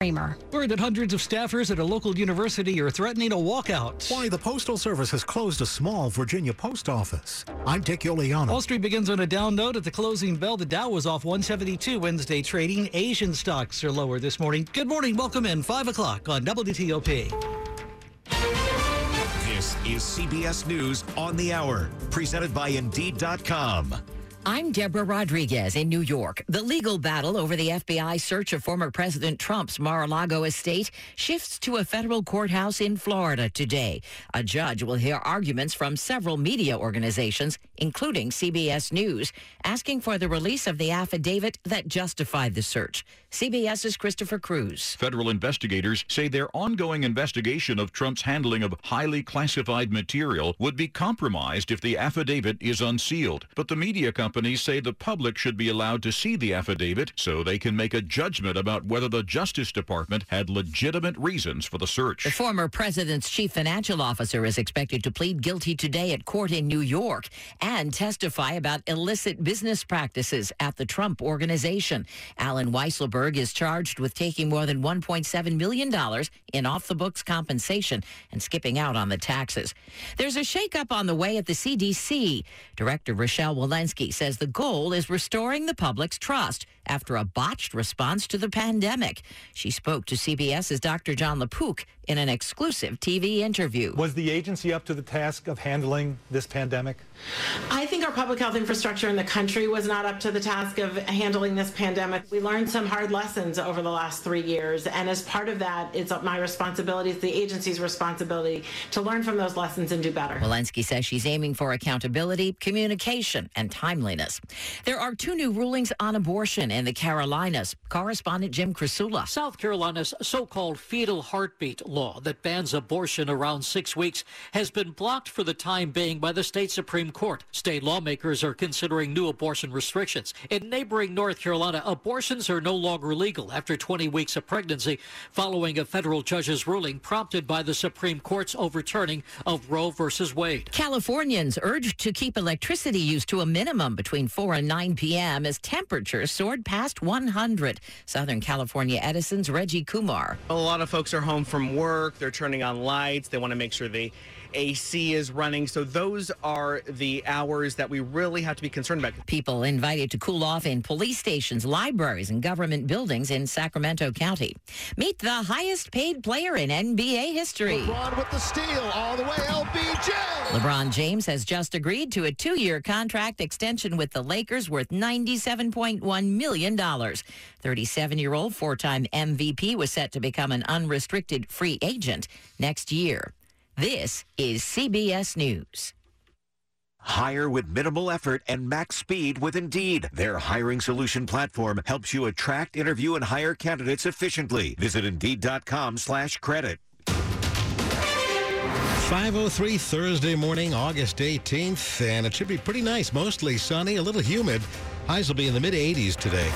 Kramer. Word that hundreds of staffers at a local university are threatening a walkout. Why the Postal Service has closed a small Virginia post office. I'm Dick Uliano. Wall Street begins on a down note at the closing bell. The Dow was off 172 Wednesday trading. Asian stocks are lower this morning. Good morning. Welcome in. 5 o'clock on WTOP. This is CBS News on the Hour, presented by Indeed.com. I'm Deborah Rodriguez in New York. The legal battle over the FBI search of former President Trump's Mar-a-Lago estate shifts to a federal courthouse in Florida today. A judge will hear arguments from several media organizations, including CBS News, asking for the release of the affidavit that justified the search. CBS's Christopher Cruz. Federal investigators say their ongoing investigation of Trump's handling of highly classified material would be compromised if the affidavit is unsealed. But the media companies say the public should be allowed to see the affidavit so they can make a judgment about whether the Justice Department had legitimate reasons for the search. The former president's chief financial officer is expected to plead guilty today at court in New York and testify about illicit business practices at the Trump organization. Allen Weisselberg is charged with taking more than $1.7 million in off the books compensation and skipping out on the taxes. There's a shakeup on the way at the CDC. Director Rochelle Walensky says the goal is restoring the public's trust after a botched response to the pandemic. She spoke to CBS's Dr. Jon LaPook in an exclusive TV interview. Was the agency up to the task of handling this pandemic? I think our public health infrastructure in the country was not up to the task of handling this pandemic. We learned some hard lessons over the last three years, and as part of that, it's my responsibility, it's the agency's responsibility to learn from those lessons and do better. Walensky says she's aiming for accountability, communication, and timeliness. There are two new rulings on abortion in the Carolinas. Correspondent Jim Krasula. South Carolina's so-called fetal heartbeat law that bans abortion around six weeks has been blocked for the time being by the state Supreme Court. State lawmakers are considering new abortion restrictions. In neighboring North Carolina, abortions are no longer legal after 20 weeks of pregnancy following a federal judge's ruling prompted by the Supreme Court's overturning of Roe versus Wade. Californians urged to keep electricity use to a minimum between 4 and 9 p.m. as temperatures soared past 100. Southern California Edison's Reggie Kumar. A lot of folks are home from work. They're turning on lights. They want to make sure the AC is running. So those are the hours that we really have to be concerned about. People invited to cool off in police stations, libraries, and government buildings in Sacramento County. Meet the highest paid player in NBA history. LeBron with the steal all the way, LBJ. LeBron James has just agreed to a two year contract extension with the Lakers worth $97.1 million. 37 year old four time MVP was set to become an unrestricted free agent next year. This is CBS News. Hire with minimal effort and max speed with Indeed. Their hiring solution platform helps you attract, interview, and hire candidates efficiently. Visit Indeed.com slash credit. 503 Thursday morning, August 18th, and it should be pretty nice. Mostly sunny, a little humid. Highs will be in the mid 80s today.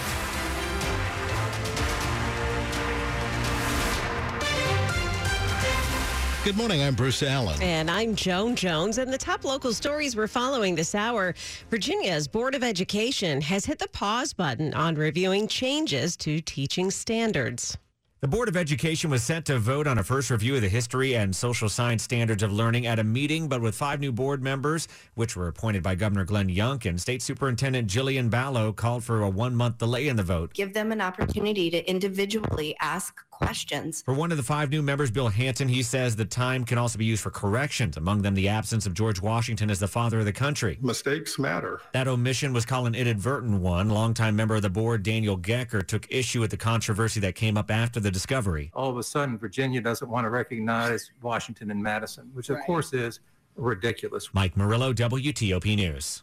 Good morning. I'm Bruce Allen. And I'm Joan Jones. And the top local stories we're following this hour Virginia's Board of Education has hit the pause button on reviewing changes to teaching standards. The Board of Education was set to vote on a first review of the history and social science standards of learning at a meeting, but with five new board members, which were appointed by Governor Glenn Youngkin, State Superintendent Jillian Balow called for a one month delay in the vote. Give them an opportunity to individually ask questions. For one of the five new members, Bill Hansen, he says the time can also be used for corrections, among them the absence of George Washington as the father of the country. Mistakes matter. That omission was called an inadvertent one. Longtime member of the board, Daniel Gecker, took issue with the controversy that came up after the discovery. All of a sudden, Virginia doesn't want to recognize Washington and Madison, which of Right. course is ridiculous. Mike Murillo, WTOP News.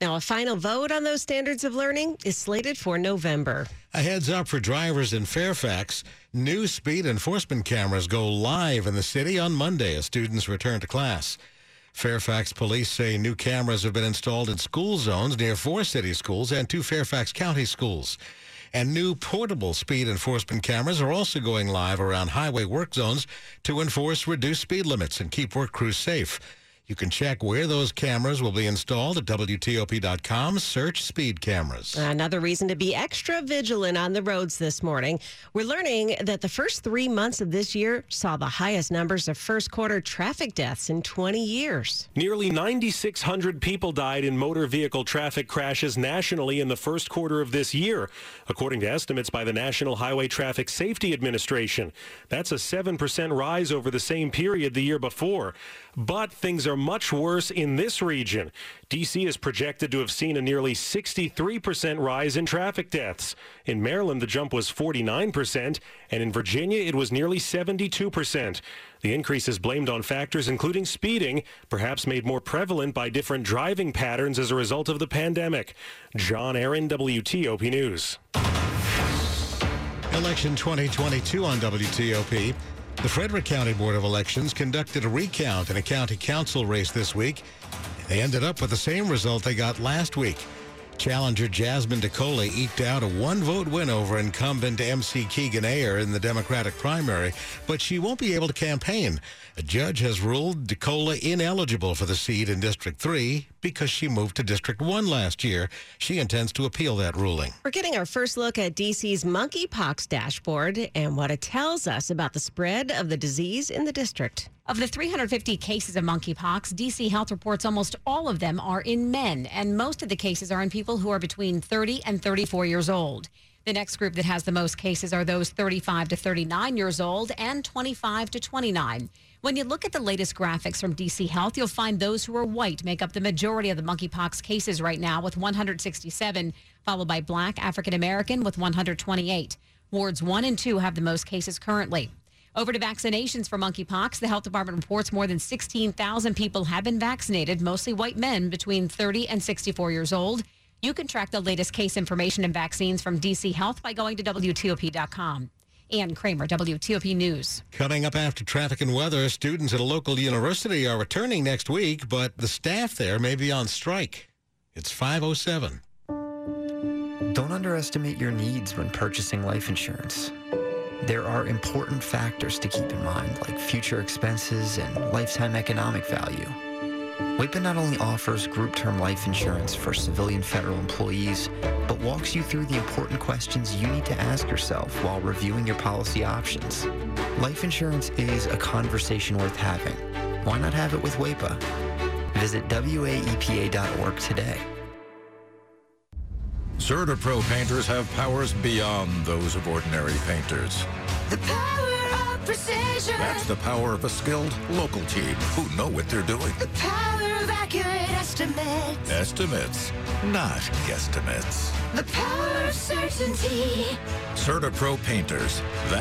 Now, a final vote on those standards of learning is slated for November. A heads up for drivers in Fairfax. New speed enforcement cameras go live in the city on Monday as students return to class. Fairfax police say new cameras have been installed in school zones near four city schools and two Fairfax County schools. And new portable speed enforcement cameras are also going live around highway work zones to enforce reduced speed limits and keep work crews safe. You can check where those cameras will be installed at WTOP.com. Search speed cameras. Another reason to be extra vigilant on the roads this morning. We're learning that the first three months of this year saw the highest numbers of first quarter traffic deaths in 20 years. Nearly 9,600 people died in motor vehicle traffic crashes nationally in the first quarter of this year, according to estimates by the National Highway Traffic Safety Administration. That's a 7% rise over the same period the year before. But things are much worse in this region. D.C. is projected to have seen a nearly 63% rise in traffic deaths. In Maryland, the jump was 49%, and in Virginia, it was nearly 72%. The increase is blamed on factors including speeding, perhaps made more prevalent by different driving patterns as a result of the pandemic. John Aaron, WTOP News. Election 2022 on WTOP. The Frederick County Board of Elections conducted a recount in a county council race this week. They ended up with the same result they got last week. Challenger Jasmine DeCola eked out a one vote win over incumbent MC Keegan Ayer in the Democratic primary, but she won't be able to campaign. A judge has ruled DeCola ineligible for the seat in District 3 because she moved to District 1 last year. She intends to appeal that ruling. We're getting our first look at DC's monkeypox dashboard and what it tells us about the spread of the disease in the district. Of the 350 cases of monkeypox, DC Health reports almost all of them are in men, and most of the cases are in people who are between 30 and 34 years old. The next group that has the most cases are those 35 to 39 years old and 25 to 29. When you look at the latest graphics from DC Health, you'll find those who are white make up the majority of the monkeypox cases right now with 167, followed by black African American with 128. Wards 1 and 2 have the most cases currently. Over to vaccinations for monkeypox. The health department reports more than 16,000 people have been vaccinated, mostly white men between 30 and 64 years old. You can track the latest case information and vaccines from DC Health by going to WTOP.com. Ann Kramer, WTOP News. Coming up after traffic and weather, students at a local university are returning next week, but the staff there may be on strike. It's 507. Don't underestimate your needs when purchasing life insurance. There are important factors to keep in mind, like future expenses and lifetime economic value. WAEPA not only offers group term life insurance for civilian federal employees, but walks you through the important questions you need to ask yourself while reviewing your policy options. Life insurance is a conversation worth having. Why not have it with WAEPA? Visit WAEPA.org today. CertaPro painters have powers beyond those of ordinary painters. The power of precision. That's the power of a skilled local team who know what they're doing. The power of accurate estimates. Estimates, not guesstimates. The power of certainty. CertaPro painters. That